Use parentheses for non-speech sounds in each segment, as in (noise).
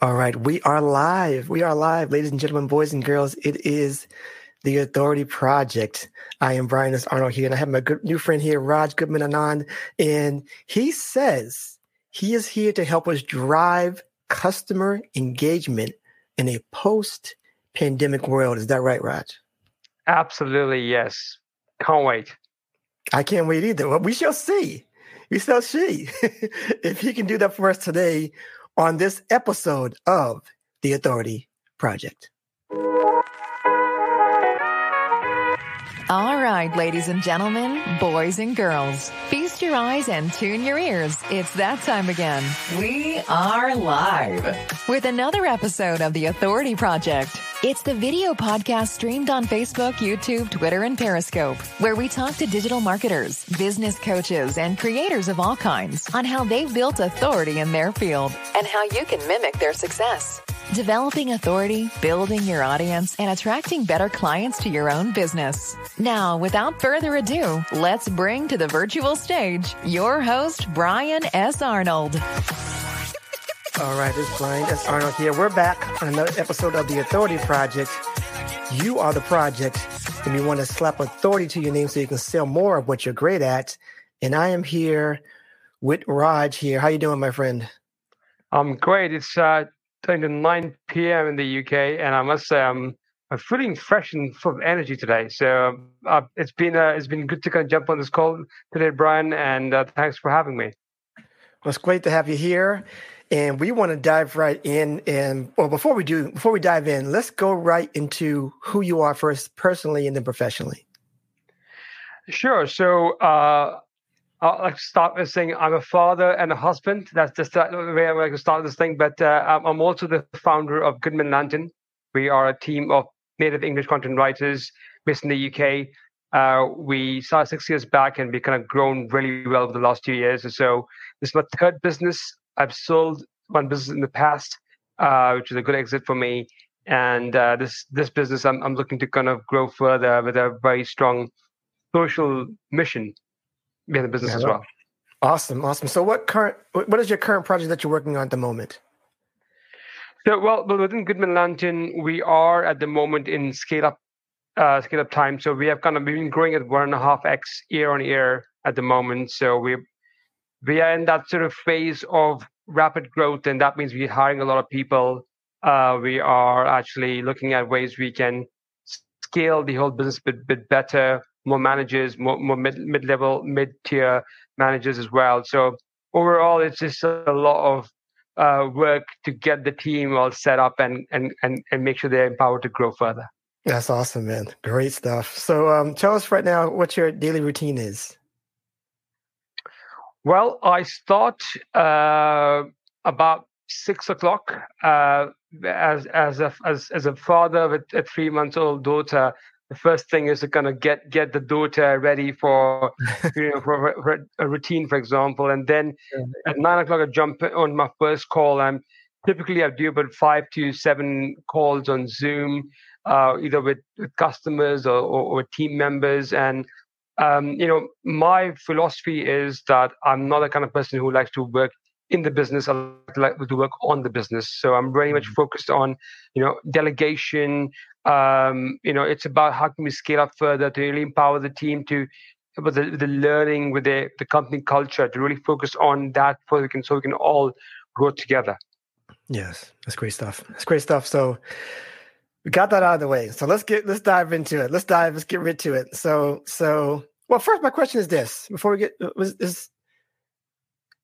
All right, we are live. We are live, ladies and gentlemen, boys and girls. It is the Authority Project. I am Brian S. Arnold here, and I have my good new friend here, Raj Goodman Anand, and he says he is here to help us drive customer engagement in a post-pandemic world. Is that right, Raj? Absolutely, yes. Can't wait. I can't wait either. Well, we shall see. We shall see (laughs) if he can do that for us today on this episode of The Authority Project. All right, ladies and gentlemen, boys and girls, your eyes and tune your ears. It's that time again. We are live with another episode of The Authority Project. It's the video podcast streamed on Facebook, YouTube, Twitter, and Periscope, where we talk to digital marketers, business coaches, and creators of all kinds on how they've built authority in their field and how you can mimic their success. Developing authority, building your audience, and attracting better clients to your own business. Now, without further ado, let's bring to the virtual stage your host, Brian S. Arnold. All right, it's Brian S. Arnold here. We're back on another episode of The Authority Project. You are the project, and you want to slap authority to your name so you can sell more of what you're great at. And I am here with Raj here. How you doing, my friend? I'm great. It's uh, turning to 9 p.m. in the UK, and I must say I'm I'm feeling fresh and full of energy today. So uh, it's been uh, it's been good to kind of jump on this call today, Brian, and uh, thanks for having me. Well, it's great to have you here, and we want to dive right in. And well, before we do, before we dive in, let's go right into who you are first, personally, and then professionally. Sure. So uh, I'll like start by saying I'm a father and a husband. That's just the way I'm going to start this thing. But uh, I'm also the founder of Goodman Lantern. We are a team of native English content writers based in the UK. Uh, we started six years back and we've kind of grown really well over the last two years or so. This is my third business. I've sold one business in the past, uh, which is a good exit for me. And uh, this this business, I'm, I'm looking to kind of grow further with a very strong social mission behind the business yeah, as well. Awesome, awesome. So, what current what is your current project that you're working on at the moment? So, well, within Goodman Lantern, we are at the moment in scale up, uh, scale up time. So we have kind of been growing at one and a half x year on year at the moment. So we we are in that sort of phase of rapid growth, and that means we're hiring a lot of people. Uh, we are actually looking at ways we can scale the whole business a bit, bit better more managers, more, more mid, mid-level, mid-tier managers as well. So overall, it's just a lot of uh, work to get the team all set up and, and, and, and make sure they're empowered to grow further. That's awesome, man. Great stuff. So um, tell us right now what your daily routine is. Well, I start uh, about six o'clock. Uh, as as a as as a father with a three months old daughter, the first thing is to kind of get get the daughter ready for (laughs) you know for, for, a routine, for example, and then yeah. at nine o'clock I jump on my first call. I'm typically I do about five to seven calls on Zoom, uh, either with, with customers or, or, or, team members, and um, you know my philosophy is that I'm not the kind of person who likes to work in the business. I like to work on the business. So I'm very much mm-hmm. focused on, you know, delegation. Um, you know, it's about how can we scale up further to really empower the team to with the, the learning with the, the company culture to really focus on that so we can so we can all grow together. Yes, that's great stuff. That's great stuff. So we got that out of the way. So let's get let's dive into it. Let's dive. Let's get rid to it. So so well, first my question is this: before we get was is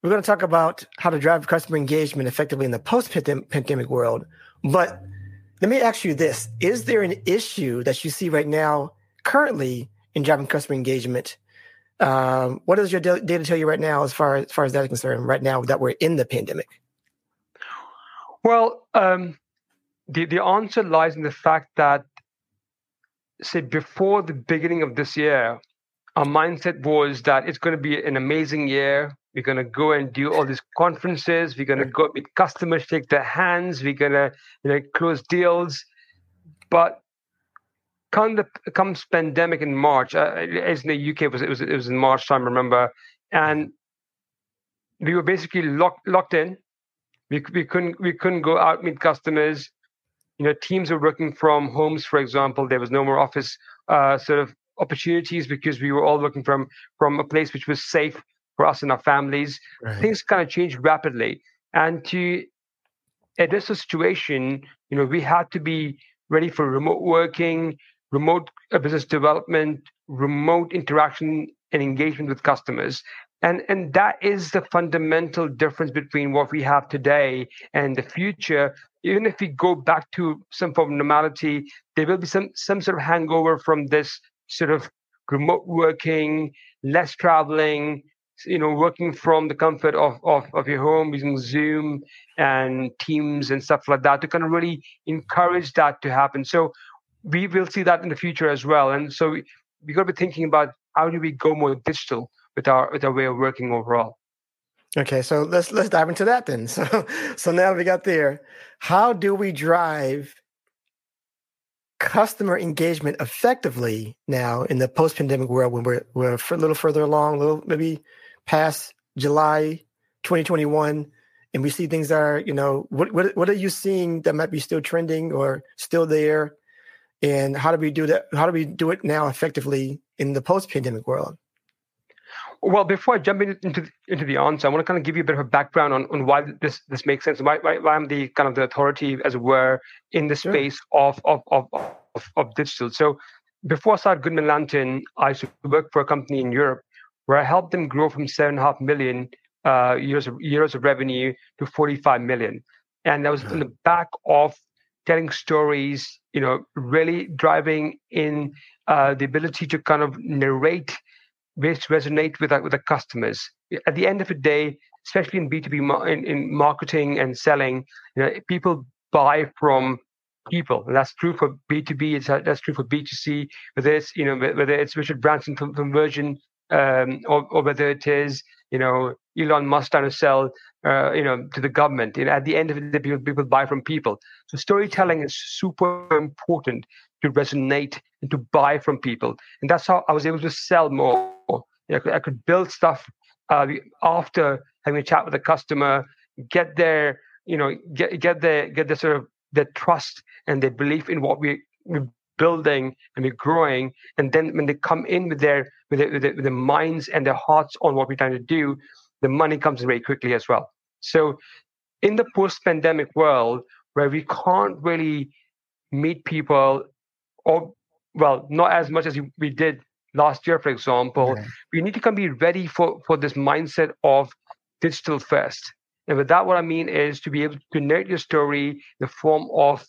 we're going to talk about how to drive customer engagement effectively in the post pandemic world. But let me ask you this Is there an issue that you see right now, currently, in driving customer engagement? Um, what does your data tell you right now, as far as far as that is concerned, right now that we're in the pandemic? Well, um, the the answer lies in the fact that, say, before the beginning of this year, our mindset was that it's going to be an amazing year. We're going to go and do all these conferences. We're going to go meet customers, shake their hands. We're going to you know, close deals. But come the comes pandemic in March, uh, as in the UK, it was, it was, it was in March time, remember? And we were basically locked, locked in. We, we couldn't we couldn't go out meet customers. You know, teams were working from homes, for example. There was no more office uh, sort of opportunities because we were all working from from a place which was safe for us and our families. Right. Things kind of changed rapidly, and to address the situation, you know, we had to be ready for remote working, remote uh, business development, remote interaction and engagement with customers. And, and that is the fundamental difference between what we have today and the future. Even if we go back to some form of normality, there will be some, some sort of hangover from this sort of remote working, less traveling, you know, working from the comfort of, of, of your home using Zoom and Teams and stuff like that to kind of really encourage that to happen. So we will see that in the future as well. And so we, we got to be thinking about how do we go more digital with our with our way of working overall. Okay, so let's let's dive into that then. (laughs) So so now we got there. How do we drive customer engagement effectively now in the post-pandemic world when we're we're a little further along, a little maybe past July 2021 and we see things are, you know, what what what are you seeing that might be still trending or still there? And how do we do that? How do we do it now effectively in the post-pandemic world? Well, before I jump into into the answer, I want to kind of give you a bit of a background on, on why this this makes sense, why, why, why I'm the kind of the authority, as it were, in the space sure. of, of, of, of, of digital. So before I started Goodman Lantern, I used to work for a company in Europe where I helped them grow from seven and a half million uh, years of years of revenue to 45 million, and that was in the back of telling stories, you know, really driving in uh, the ability to kind of narrate which resonate with, with the customers. At the end of the day, especially in B2B in, in marketing and selling, you know, people buy from people. And that's true for B2B, it's, that's true for B2C, whether it's, you know, whether it's Richard Branson from, from Virgin um, or, or whether it is, you know, Elon Musk trying to sell, uh, you know, to the government. You know, at the end of day, people, people buy from people. So storytelling is super important to resonate and to buy from people. And that's how I was able to sell more. You know, I, could, build stuff uh, after having a chat with a customer, get their, you know, get get their get the sort of their trust and their belief in what we, we're building and we're growing. And then when they come in with their with their, with their, with their minds and their hearts on what we're trying to do, the money comes very quickly as well. So in the post-pandemic world where we can't really meet people or well, not as much as we did last year, for example. Okay. We need to come be ready for, for this mindset of digital first. And with that, what I mean is to be able to narrate your story in the form of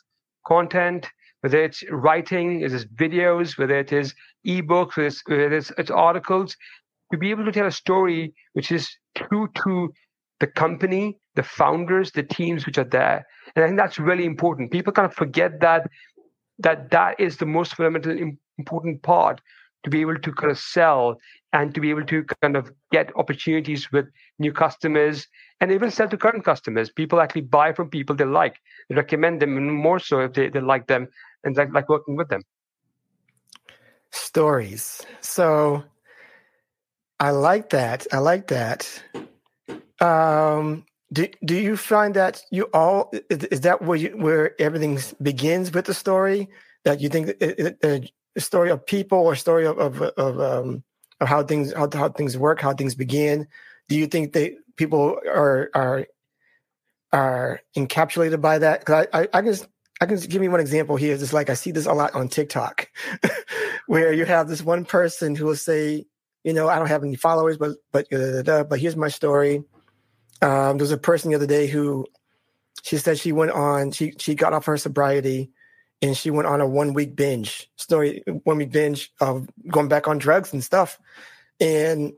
content, whether it's writing, whether it's videos, whether it is ebooks, whether it's, whether it's, it's articles, to be able to tell a story which is true to the company, the founders, the teams which are there. And I think that's really important. People kind of forget that that that is the most fundamental important part to be able to kind of sell and to be able to kind of get opportunities with new customers and even sell to current customers. People actually buy from people they like, they recommend them, and more so if they, they like them and they like working with them. Stories. So I like that. I like that. Um, do, do you find that you all is, is that where you, where everything begins with the story that you think the story of people or story of of, of, um, of how things how, how things work how things begin do you think that people are are are encapsulated by that because I, I, I just I can give me one example here. It's like I see this a lot on TikTok, (laughs) where you have this one person who will say, you know, I don't have any followers, but but but here's my story. Um, there was a person the other day who she said she went on, she she got off her sobriety and she went on a one week binge story, one week binge of going back on drugs and stuff. And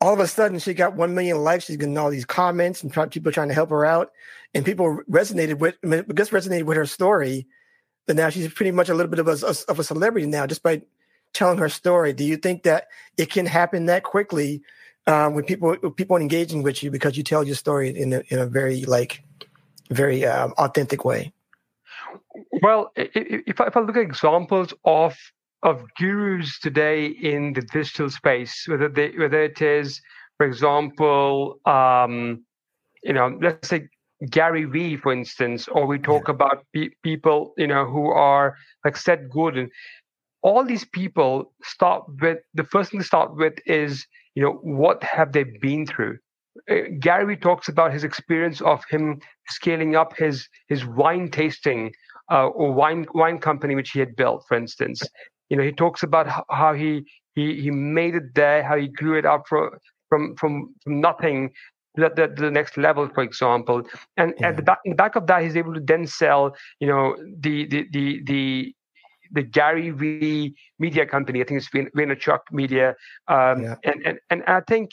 all of a sudden she got 1 million likes. She's getting all these comments and people trying to help her out. And people resonated with, because resonated with her story. But now she's pretty much a little bit of a, of a celebrity now just by telling her story. Do you think that it can happen that quickly um, with people with people engaging with you because you tell your story in a, in a very like very um, authentic way. Well, if I, if I look at examples of of gurus today in the digital space, whether they whether it is, for example, um, you know, let's say Gary Vee, for instance, or we talk yeah. about pe- people, you know, who are like Seth Godin. All these people start with the first thing to start with is, you know, what have they been through? Uh, Gary Vee talks about his experience of him scaling up his his wine tasting uh, or wine wine company which he had built, for instance. You know, he talks about how, he he he made it there, how he grew it up from from from, from nothing to the, the, next level, for example. And yeah. at the back, in the back of that, he's able to then sell, you know, the the the the the Gary Vee media company. I think it's Vaynerchuk Media, um, yeah. and, and and I think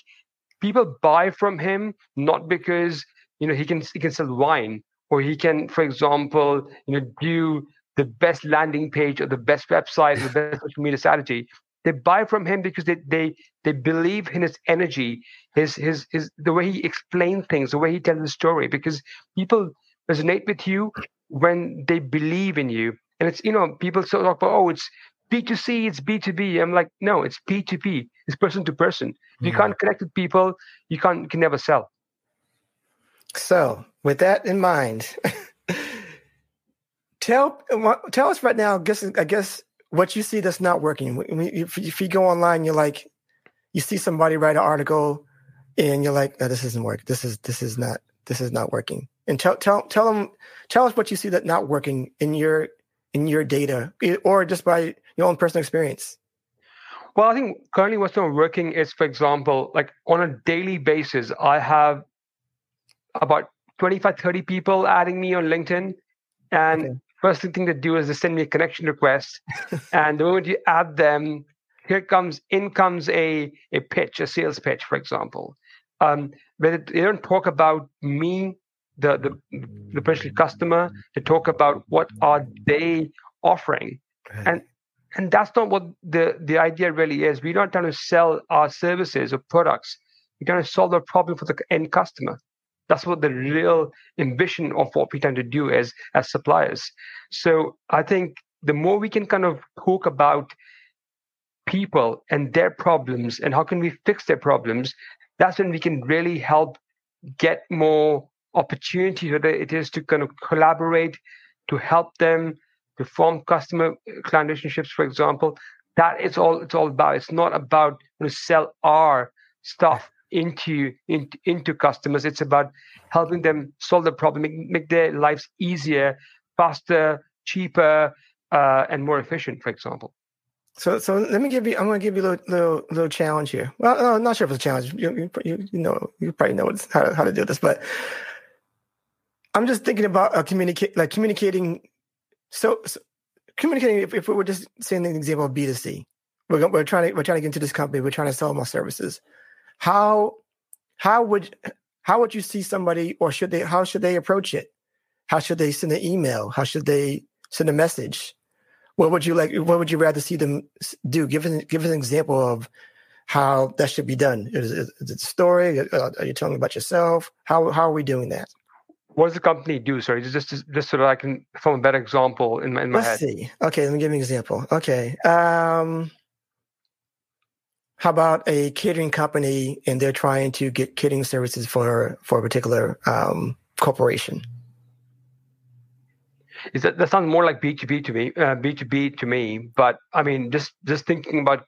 people buy from him not because you know he can he can sell wine or he can, for example, you know, do the best landing page or the best website or the best (laughs) social media strategy. They buy from him because they they they believe in his energy, his his his the way he explains things, the way he tells the story. Because people resonate with you when they believe in you. And it's you know people sort of talk about oh it's B2C, it's B2B. I'm like, no, it's P2P. It's person to person. If you mm-hmm. can't connect with people, you can't you can never sell. So, with that in mind, (laughs) tell tell us right now. Guess I guess what you see that's not working. If, if you go online, you're like, you see somebody write an article, and you're like, oh, this isn't work. This is this is not this is not working. And tell tell tell them tell us what you see that not working in your in your data, or just by your own personal experience. Well, I think currently what's not working is, for example, like on a daily basis, I have about 25, 30 people adding me on LinkedIn. And okay. first thing they do is they send me a connection request. (laughs) and the moment you add them, here comes in comes a, a pitch, a sales pitch, for example. Um, but they don't talk about me, the, the the potential customer. They talk about what are they offering, and and that's not what the the idea really is. We're not trying to sell our services or products. We're trying to solve a problem for the end customer. That's what the real ambition of what we tend to do is as suppliers. So I think the more we can kind of talk about people and their problems and how can we fix their problems, that's when we can really help get more opportunity whether it is to kind of collaborate, to help them, to form customer uh, client relationships, for example. That is all it's all about. It's not about to sell our stuff into, into into customers. It's about helping them solve the problem, make, make their lives easier, faster, cheaper, uh, and more efficient. For example. So, so let me give you. I'm going to give you a little, little, little challenge here. Well, I'm not sure if it's a challenge. You, you, you know, you probably know how to, how to do this, but I'm just thinking about uh, communicate, like communicating. So, so communicating. If, if we were just saying an example of B2C, we're, we're trying to we're trying to get into this company. We're trying to sell more services how how would how would you see somebody or should they how should they approach it? How should they send an email? How should they send a message? What would you like what would you rather see them do? Give an give an example of how that should be done. Is, is, is it a story? Uh, are you telling about yourself? How how are we doing that? What does the company do? Sorry just just, just so that i can form a better example in my, in my let's head. see. Okay let me give me an example. Okay um how about a catering company and they're trying to get catering services for for a particular um, corporation? Is that that sounds more like B two B to me, uh, B two B to me. But I mean, just just thinking about,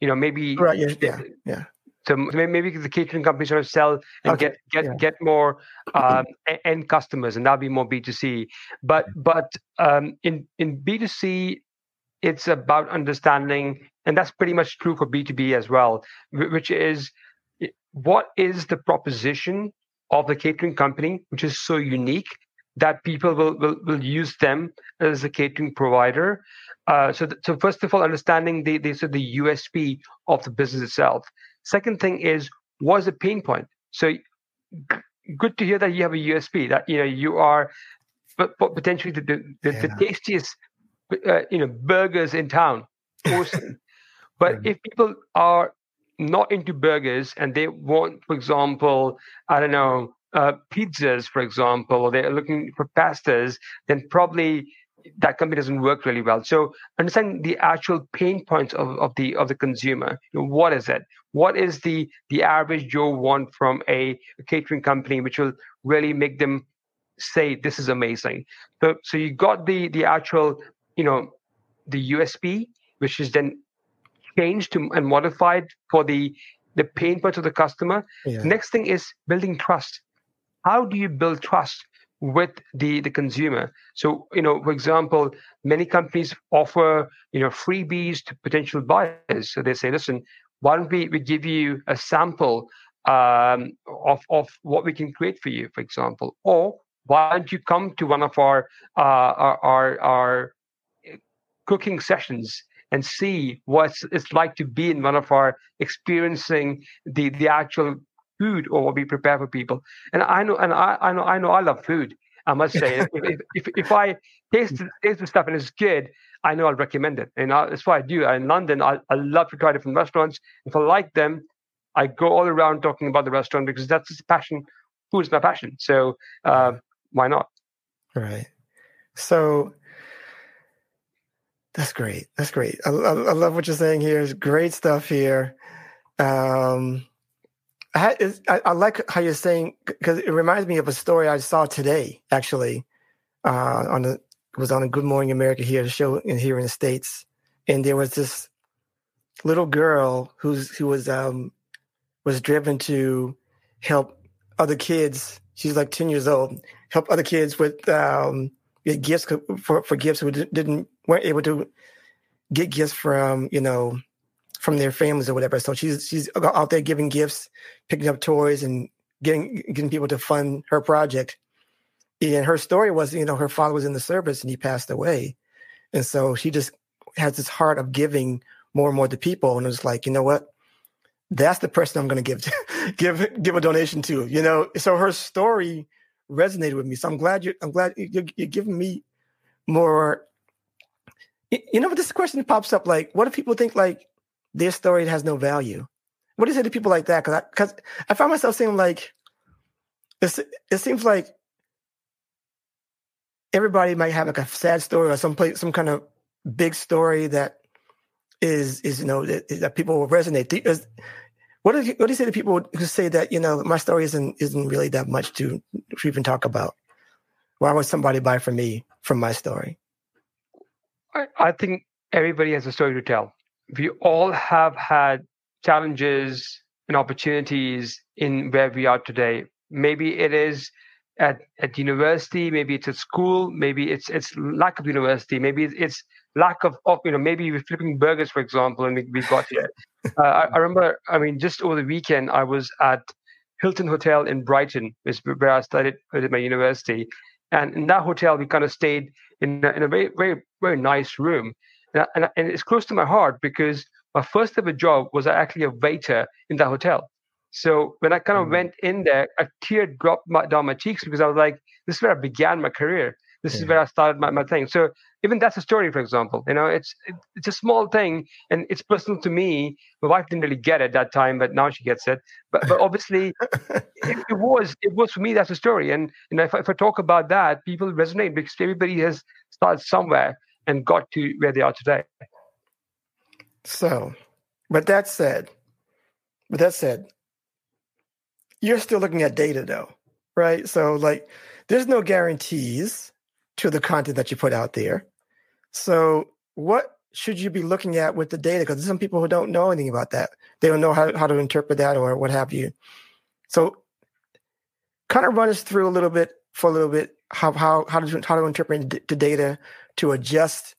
you know, maybe right, yeah, yeah, yeah. So maybe the catering company trying to sell and okay. get get yeah. get more um, end customers, and that'll be more B two C. But but um, in in B two C, it's about understanding and that's pretty much true for b2b as well which is what is the proposition of the catering company which is so unique that people will will, will use them as a catering provider? Uh, so, th- so first of all understanding the, the, so the usp of the business itself. Second thing is what is the pain point? So g- good to hear that you have a usp that you know you are but potentially the, the, the, yeah. the tastiest uh, you know burgers in town awesome (laughs) but if people are not into burgers and they want, for example, I don't know, uh, pizzas, for example, or they're looking for pastas, then probably that company doesn't work really well. So understanding the actual pain points of, of the of the consumer. What is it? What is the the average Joe want from a, a catering company, which will really make them say this is amazing. So so you got the the actual you know the USP, which is then changed to, and modified for the the pain point of the customer. Yeah. Next thing is building trust. How do you build trust with the the consumer? So you know, for example, many companies offer you know freebies to potential buyers. So they say, listen, why don't we, we give you a sample um, of of what we can create for you, for example, or why don't you come to one of our uh, our, our, our cooking sessions and see what it's like to be in one of our experiencing the the actual food or what we prepare for people. And I know, and I, I know, I know, I love food. I must say, if, if, if, if, I taste taste the stuff and it's good, I know I'll recommend it. And I, that's what I do. In London, I, I love to try different restaurants. If I like them, I go all around talking about the restaurant because that's just passion. Food is my passion. So uh, why not? Right. So that's great. That's great. I, I, I love what you're saying here. It's great stuff here. Um, I, I, like how you're saying because it reminds me of a story I saw today. Actually, uh, on the was on a Good Morning America here show in here in the states, and there was this little girl who's who was um was driven to help other kids. She's like ten years old. Help other kids with um gifts for for gifts who didn't weren't able to get gifts from you know from their families or whatever. So she's she's out there giving gifts, picking up toys, and getting getting people to fund her project. And her story was, you know, her father was in the service and he passed away, and so she just has this heart of giving more and more to people. And it was like, you know what? That's the person I'm going to give (laughs) give give a donation to. You know, so her story resonated with me. So I'm glad you're I'm glad you're, you're giving me more you know, but this question pops up like, what if people think like their story has no value? What do you say to people like that? Because I, cause I find myself saying like, it's, it seems like everybody might have like a sad story or some place, some kind of big story that is is you know that, that people will resonate. Is, what do you what do you say to people who say that you know my story isn't isn't really that much to, to even talk about? Why would somebody buy from me from my story? I, I think everybody has a story to tell. We all have had challenges and opportunities in where we are today. Maybe it is at, at university, maybe it's at school, maybe it's it's lack of university, maybe it's, lack of, of you know maybe we're flipping burgers for example and we, we got here. (laughs) uh, I, I, remember, I mean, just over the weekend I was at Hilton Hotel in Brighton, is where I studied at my university, and in that hotel we kind of stayed in a, in a very very very nice room, and, and, and it's close to my heart because my first ever job was actually a waiter in that hotel. So when I kind of mm-hmm. went in there, a tear dropped my, down my cheeks because I was like, "This is where I began my career. This yeah. is where I started my, my thing." So even that's a story, for example. You know, it's it, it's a small thing and it's personal to me. My wife didn't really get it that time, but now she gets it. But but obviously, (laughs) it, it, was it was for me. That's a story, and you know, if, if I talk about that, people resonate because everybody has started somewhere and got to where they are today. So, but that said, but that said, you're still looking at data though, right? So like there's no guarantees to the content that you put out there. So what should you be looking at with the data? Because some people who don't know anything about that. They don't know how, how to interpret that or what have you. So kind of run us through a little bit for a little bit how how how to how to interpret the data to adjust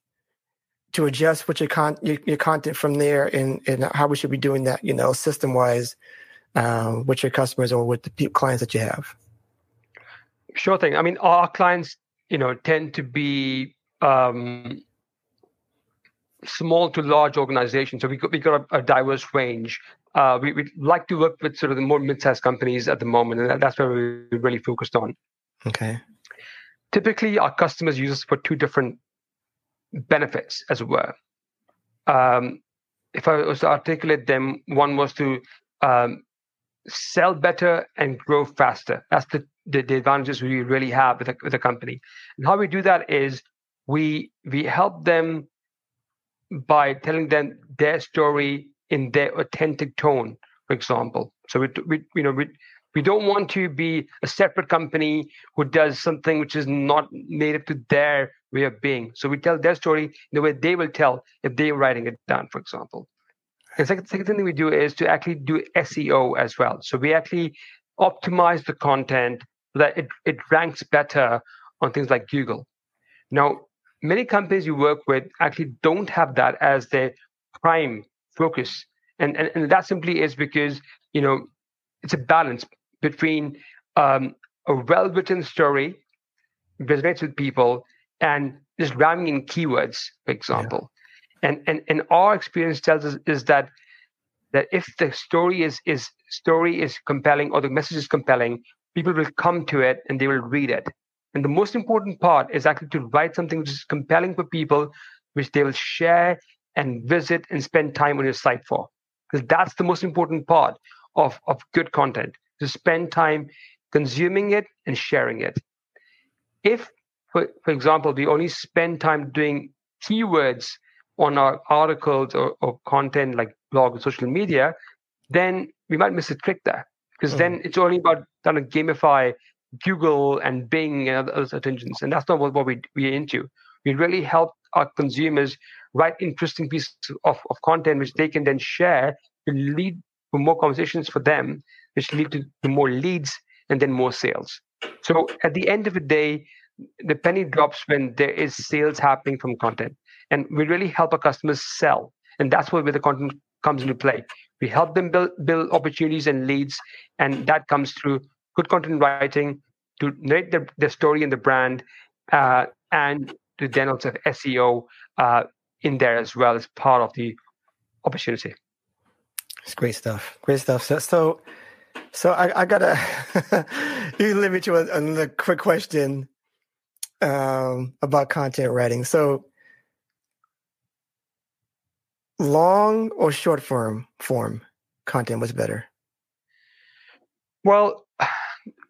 to adjust what your con your, your content from there and and how we should be doing that you know system wise um, with your customers or with the clients that you have sure thing i mean our clients you know tend to be um, small to large organizations so we got, we got a, a diverse range uh, we, we like to work with sort of the more mid-sized companies at the moment and that's where we're really focused on okay typically our customers use us for two different benefits, as it were. Um, if I was to articulate them, one was to um, sell better and grow faster. That's the, the, the advantages we really have with a, with a company. And how we do that is we we help them by telling them their story in their authentic tone, for example. So we, we you know we We don't want to be a separate company who does something which is not native to their way of being. So we tell their story in the way they will tell if they're writing it down, for example. The second, second thing we do is to actually do SEO as well. So we actually optimize the content so that it, it ranks better on things like Google. Now, many companies you work with actually don't have that as their prime focus. And, and, and that simply is because, you know, it's a balance between um, a well-written story resonates with people and just ramming in keywords, for example. Yeah. And, and and our experience tells us is that that if the story is is story is compelling or the message is compelling, people will come to it and they will read it. And the most important part is actually to write something which is compelling for people, which they will share and visit and spend time on your site for. Because that's the most important part of, of good content, to spend time consuming it and sharing it. If, for, for example, we only spend time doing keywords on our articles or, or content like blog or social media, then we might miss a trick there. Because mm. then it's only about trying to gamify Google and Bing and other search engines. And that's not what, what we, we're into. We really help our consumers write interesting pieces of, of content which they can then share to lead to more conversations for them, which lead to, to more leads and then more sales. So at the end of the day, the penny drops when there is sales happening from content. And we really help our customers sell. And that's where the content comes into play. We help them build, build opportunities and leads. And that comes through good content writing to narrate the, the story and the brand, uh, and to then also have SEO uh, in there as well as part of the opportunity. It's great stuff. Great stuff. So, so, so I, I gotta (laughs) you limit me to another quick question um, about content writing. So, long or short form form content was better? Well,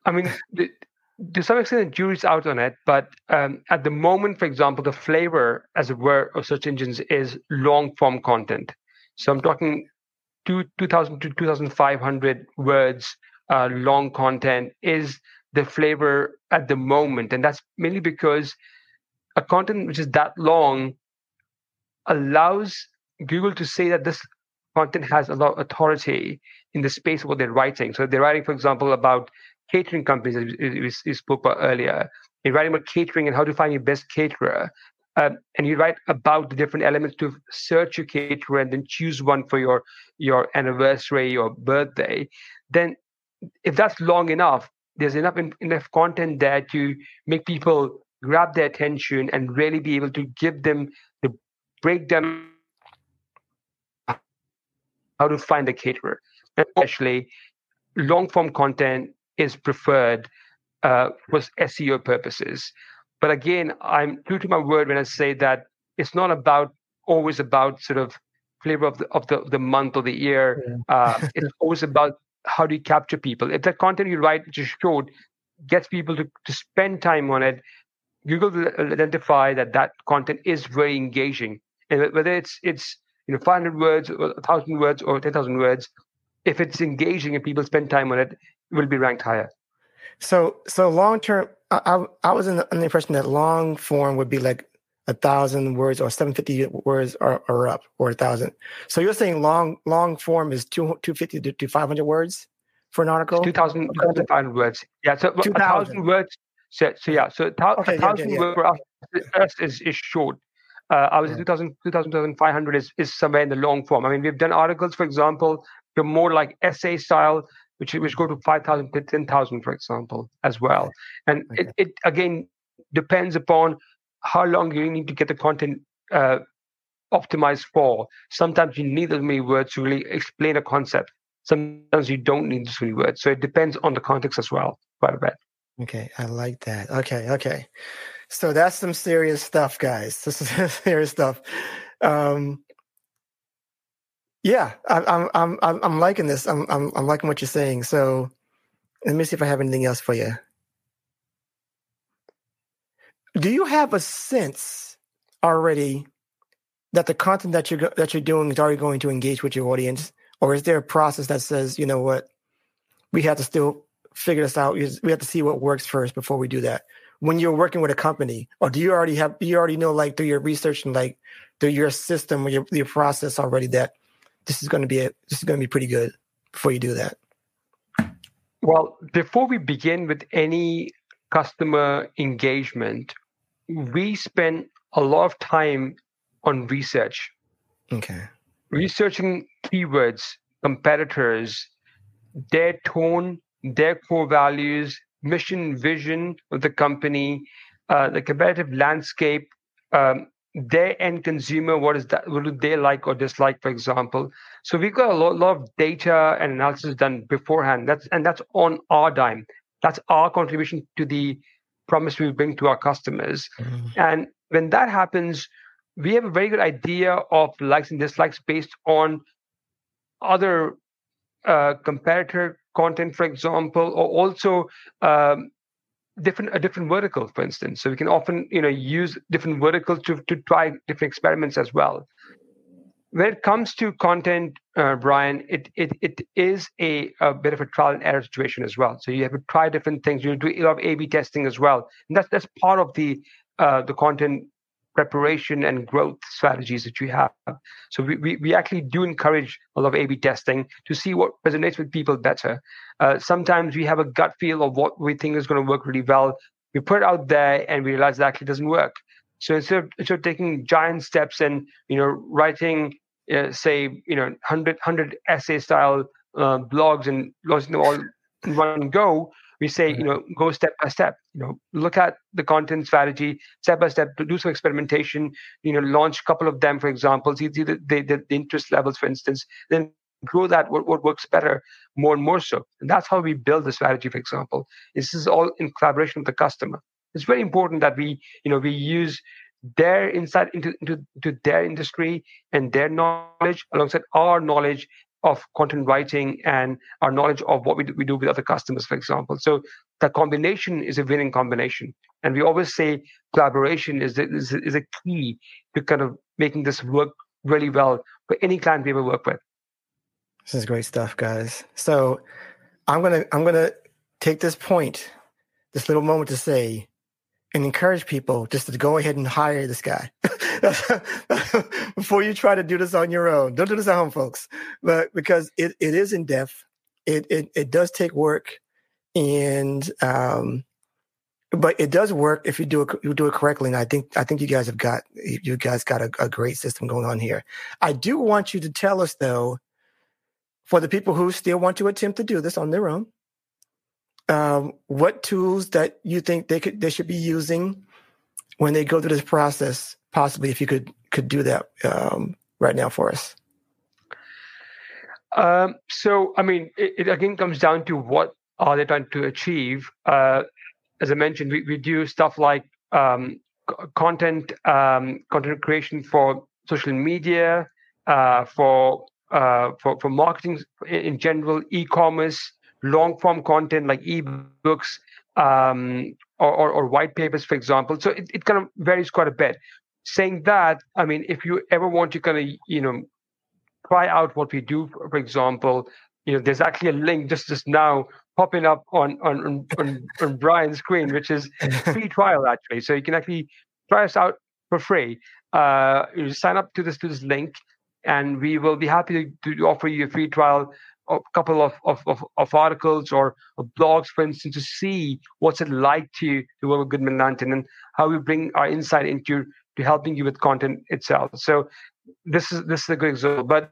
I mean, the, to some extent, the jury's out on it. But um, at the moment, for example, the flavor, as it were, of search engines is long form content. So I'm talking two, 2,000 to 2,500 words uh, long content is the flavor at the moment. And that's mainly because a content which is that long allows Google to say that this content has a lot of authority in the space of what they're writing. So they're writing, for example, about catering companies, as we spoke about earlier. You're writing about catering and how to find your best caterer. Um, and you write about the different elements to search your caterer and then choose one for your your anniversary or birthday. Then, if that's long enough, there's enough enough content there to make people grab their attention and really be able to give them the breakdown how to find a caterer. Especially, long form content is preferred uh, for SEO purposes. But again, I'm true to my word when I say that it's not about always about sort of flavor of the of the, the month or the year. Yeah. uh, (laughs) it's always about how do you capture people. If the content you write, which is short, gets people to, to spend time on it, Google will identify that that content is very engaging. And whether it's it's you know 500 words, or 1,000 words, or 10,000 words, if it's engaging and people spend time on it will be ranked higher. So, so long term, I, I, was in the, in the, impression that long form would be like a thousand words or 750 words or, or up or a thousand. So you're saying long long form is two 250 to, to 500 words for an article? 2,000 2,500 words. Yeah, so 2, a thousand words. So, so yeah, so a okay, thousand yeah, yeah, yeah. words for us is, is short. Uh, I was right. 2000, 2000, 2500 is, is somewhere in the long form. I mean, we've done articles, for example, they're more like essay style, which which go to 5,000 to 10,000, for example, as well. And okay. it, it again depends upon how long you need to get the content uh, optimized for. Sometimes you need those many words to really explain a concept. Sometimes you don't need those many words. So it depends on the context as well, quite a bit. Okay, I like that. Okay, okay. So that's some serious stuff, guys. This is (laughs) serious stuff. Um, yeah, I, I'm I'm I'm liking this. I'm I'm I'm liking what you're saying. So let me see if I have anything else for you. Do you have a sense already that the content that you're that you're doing is already going to engage with your audience, or is there a process that says, you know what, we have to still figure this out. We have to see what works first before we do that. When you're working with a company, or do you already have, you already know, like through your research and like through your system or your, your process already that this is going to be a, this is going to be pretty good before you do that? Well, before we begin with any customer engagement, we spend a lot of time on research. Okay. Researching keywords, competitors, their tone, their core values, mission, vision of the company, uh, the competitive landscape, um, their end consumer, what is that? What do they like or dislike, for example? So we've got a lot, lot of data and analysis done beforehand. That's and that's on our dime. That's our contribution to the promise we bring to our customers. Mm-hmm. And when that happens, we have a very good idea of likes and dislikes based on other uh, competitor content, for example, or also um, different a different vertical, for instance. So we can often you know use different verticals to to try different experiments as well. When it comes to content, uh, Brian, it, it it is a, a bit of a trial and error situation as well. So you have to try different things. You do a lot of A/B testing as well, and that's that's part of the uh, the content preparation and growth strategies that you have. So we, we, we actually do encourage a lot of A/B testing to see what resonates with people better. Uh, sometimes we have a gut feel of what we think is going to work really well. We put it out there and we realize it actually doesn't work. So instead of, instead of taking giant steps and you know writing uh, say you know 100 100 essay style uh, blogs and launching them all in one go, we say you know go step by step you know look at the content strategy step by step to do some experimentation you know launch a couple of them for example see, the, the, the interest levels for instance then grow that what, what works better more and more so. And that's how we build the strategy for example. This is all in collaboration with the customer. It's very important that we you know we use their insight into, into, into their industry and their knowledge alongside our knowledge of content writing and our knowledge of what we do, we do with other customers, for example. So the combination is a winning combination. And we always say collaboration is, is, is a key to kind of making this work really well for any client we ever work with. This is great stuff, guys. So I'm gonna I'm gonna take this point, this little moment to say and encourage people just to go ahead and hire this guy. (laughs) before you try to do this on your own. Don't do this at home, folks. But because it, it is in depth, it, it it does take work, and um, but it does work if you do it you do it correctly. And I think I think you guys have got you guys got a, a great system going on here. I do want you to tell us though, for the people who still want to attempt to do this on their own, um, what tools that you think they could they should be using when they go through this process possibly if you could could do that um, right now for us. Um, so, I mean, it, it, again comes down to what are they trying to achieve. Uh, as I mentioned, we, we do stuff like um, content um, content creation for social media, uh, for uh, for for marketing in general, e-commerce, long form content like ebooks um, or, or, or, white papers, for example. So it, it kind of varies quite a bit saying that, I mean, if you ever want to kind of, you know, try out what we do, for example, you know, there's actually a link just just now popping up on on on, on Brian's screen, which is (laughs) free trial actually. So you can actually try us out for free. Uh, you sign up to this to this link, and we will be happy to, to offer you a free trial a couple of, of, of, of, articles or of blogs, for instance, to see what's it like to, to work with Goodman Lantern and how we bring our insight into to helping you with content itself. So this is this is a good example. But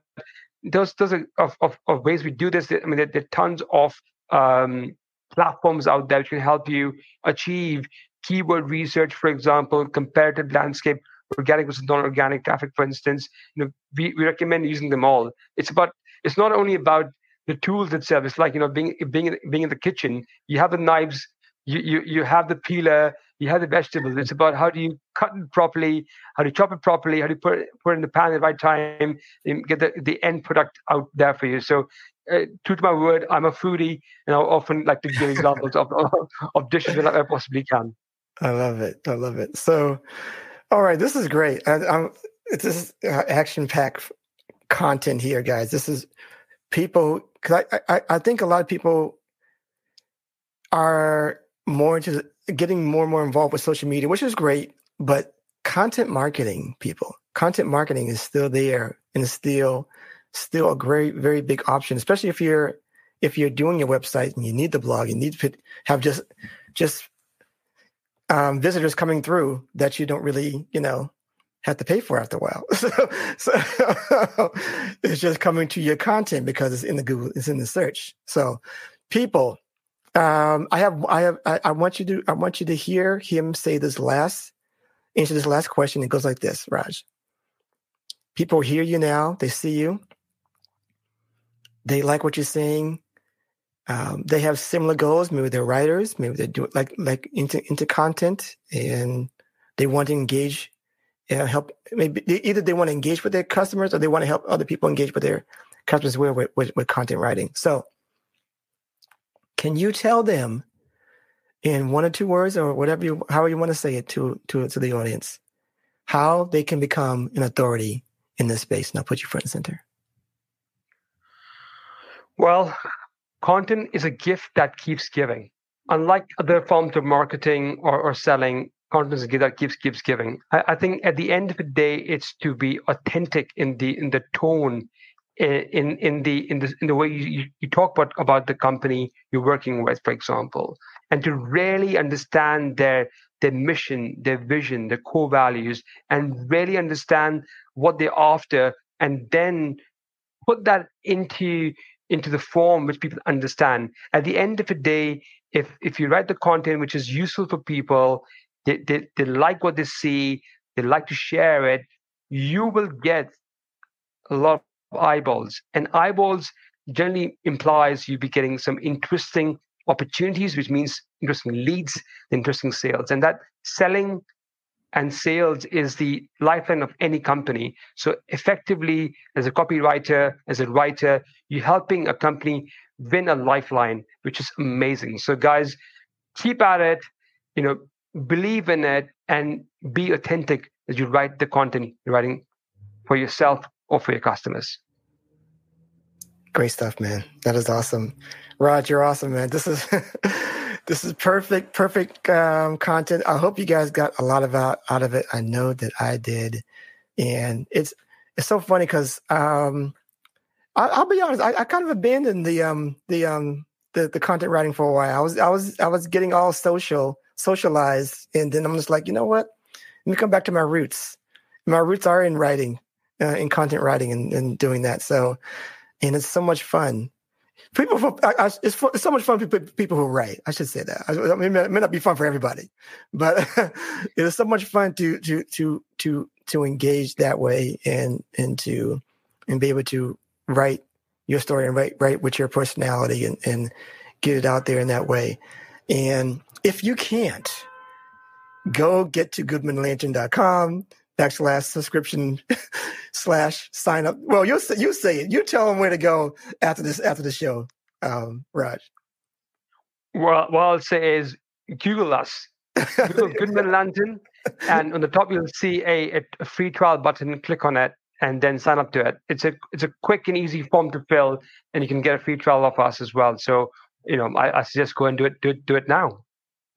those those are of, of, of ways we do this. I mean, there, there are tons of um, platforms out there which can help you achieve keyword research, for example, comparative landscape, organic versus non-organic traffic, for instance. You know, we, we recommend using them all. It's about it's not only about the tools itself. It's like you know being being being in the kitchen. You have the knives. You you you have the peeler you have the vegetables. It's about how do you cut it properly, how you chop it properly, how do you put it, put it in the pan at the right time, and get the, the end product out there for you. So, uh, true to my word, I'm a foodie, and I often like to give examples of, of, dishes that I possibly can. I love it. I love it. So, all right, this is great. I, I'm, it's this uh, action packed content here, guys. This is people because I, I I think a lot of people are more into getting more and more involved with social media, which is great. But content marketing, people, content marketing is still there and is still still a great, very big option, especially if you're if you're doing your website and you need the blog, you need to have just just um, visitors coming through that you don't really, you know, have to pay for after a while. (laughs) So, so (laughs) it's just coming to your content because it's in the Google, it's in the search. So people, um, I have, I have, I, I, want you to, I want you to hear him say this last, answer this last question. It goes like this, Raj. People hear you now. They see you. They like what you're saying. Um, they have similar goals. Maybe they're writers. Maybe they do like like into into content, and they want to engage, uh, help. Maybe they, either they want to engage with their customers, or they want to help other people engage with their customers with, with, with content writing. So, can you tell them in one or two words, or whatever you, however you want to say it to to to the audience, how they can become an authority in this space? And I'll put you front and center. Well, content is a gift that keeps giving. Unlike other forms of marketing or, or selling, content is a gift that keeps keeps giving. I, I, think at the end of the day, it's to be authentic in the in the tone, in in the in the in the way you, you talk about about the company you're working with, for example, and to really understand their their mission, their vision, their core values, and really understand what they're after, and then put that into into the form which people understand. At the end of the day, if if you write the content which is useful for people, they, they, they like what they see, they like to share it, you will get a lot eyeballs. And eyeballs generally implies you be getting some interesting opportunities, which means interesting leads, interesting sales. And that selling and sales is the lifeline of any company. So effectively, as a copywriter, as a writer, you're helping a company win a lifeline, which is amazing. So guys, keep at it, you know, believe in it and be authentic as you write the content you're writing for yourself or for your customers. Great stuff, man. That is awesome. Raj, you're awesome, man. This is (laughs) this is perfect, perfect um, content. I hope you guys got a lot of out, out of it. I know that I did, and it's it's so funny because um, I, will be honest. I, I, kind of abandoned the um the um the, the content writing for a while. I was I was I was getting all social socialized, and then I'm just like, you know what? Let me come back to my roots. My roots are in writing, uh, in content writing, and, and doing that. So, and it's so much fun people for, I, I, it's, it's, so much fun for people who write. I should say that. I, I mean, it may not be fun for everybody, but (laughs) it is so much fun to to to to to engage that way and and to and be able to write your story and write write with your personality and and get it out there in that way. And if you can't, go get to goodmanlantern.com backslash subscription (laughs) slash sign up. Well, you say you say it. You tell them where to go after this after the show, um, Raj. Well, what I'll say is Google us. Google (laughs) Goodman Lantern, and on the top you'll see a, a free trial button. Click on it and then sign up to it. It's a it's a quick and easy form to fill, and you can get a free trial of us as well. So you know, I, I suggest go and do it do it do it now.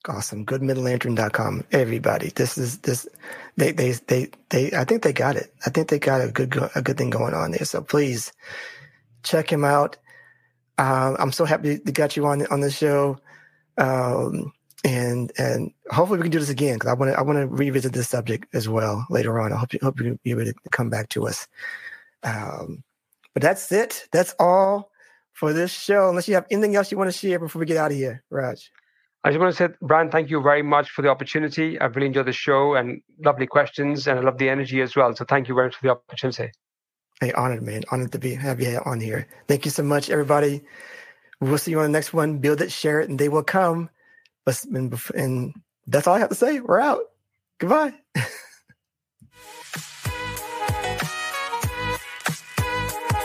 Awesome. Good Goodmanlantern.com. Everybody. This is this they they they they I think they got it. I think they got a good a good thing going on there. So please check him out. Um, I'm so happy to got you on on the show. Um, and and hopefully we can do this again because I want to I want to revisit this subject as well later on. I hope you hope you be able to come back to us. Um, but that's it. That's all for this show. Unless you have anything else you want to share before we get out of here, Raj. I just want to say, Brian, thank you very much for the opportunity. I've really enjoyed the show and lovely questions, and I love the energy as well. So thank you very much for the opportunity. Hey, honored, man. Honored to be have you on here. Thank you so much, everybody. We'll see you on the next one. Build it, share it, and they will come. And that's all I have to say. We're out. Goodbye. (laughs)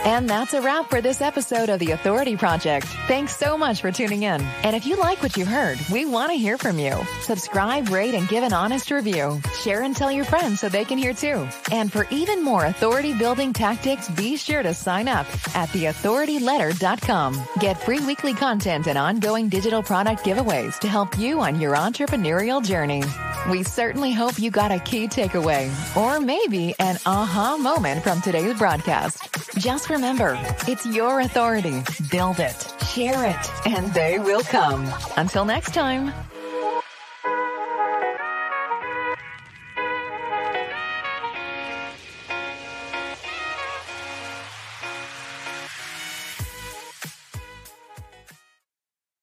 And that's a wrap for this episode of The Authority Project. Thanks so much for tuning in. And if you like what you heard, we want to hear from you. Subscribe, rate, and give an honest review. Share and tell your friends so they can hear too. And for even more authority building tactics, be sure to sign up at theauthorityletter.com. Get free weekly content and ongoing digital product giveaways to help you on your entrepreneurial journey. We certainly hope you got a key takeaway or maybe an aha moment from today's broadcast. Just remember, it's your authority. Build it, share it, and they will come. Until next time.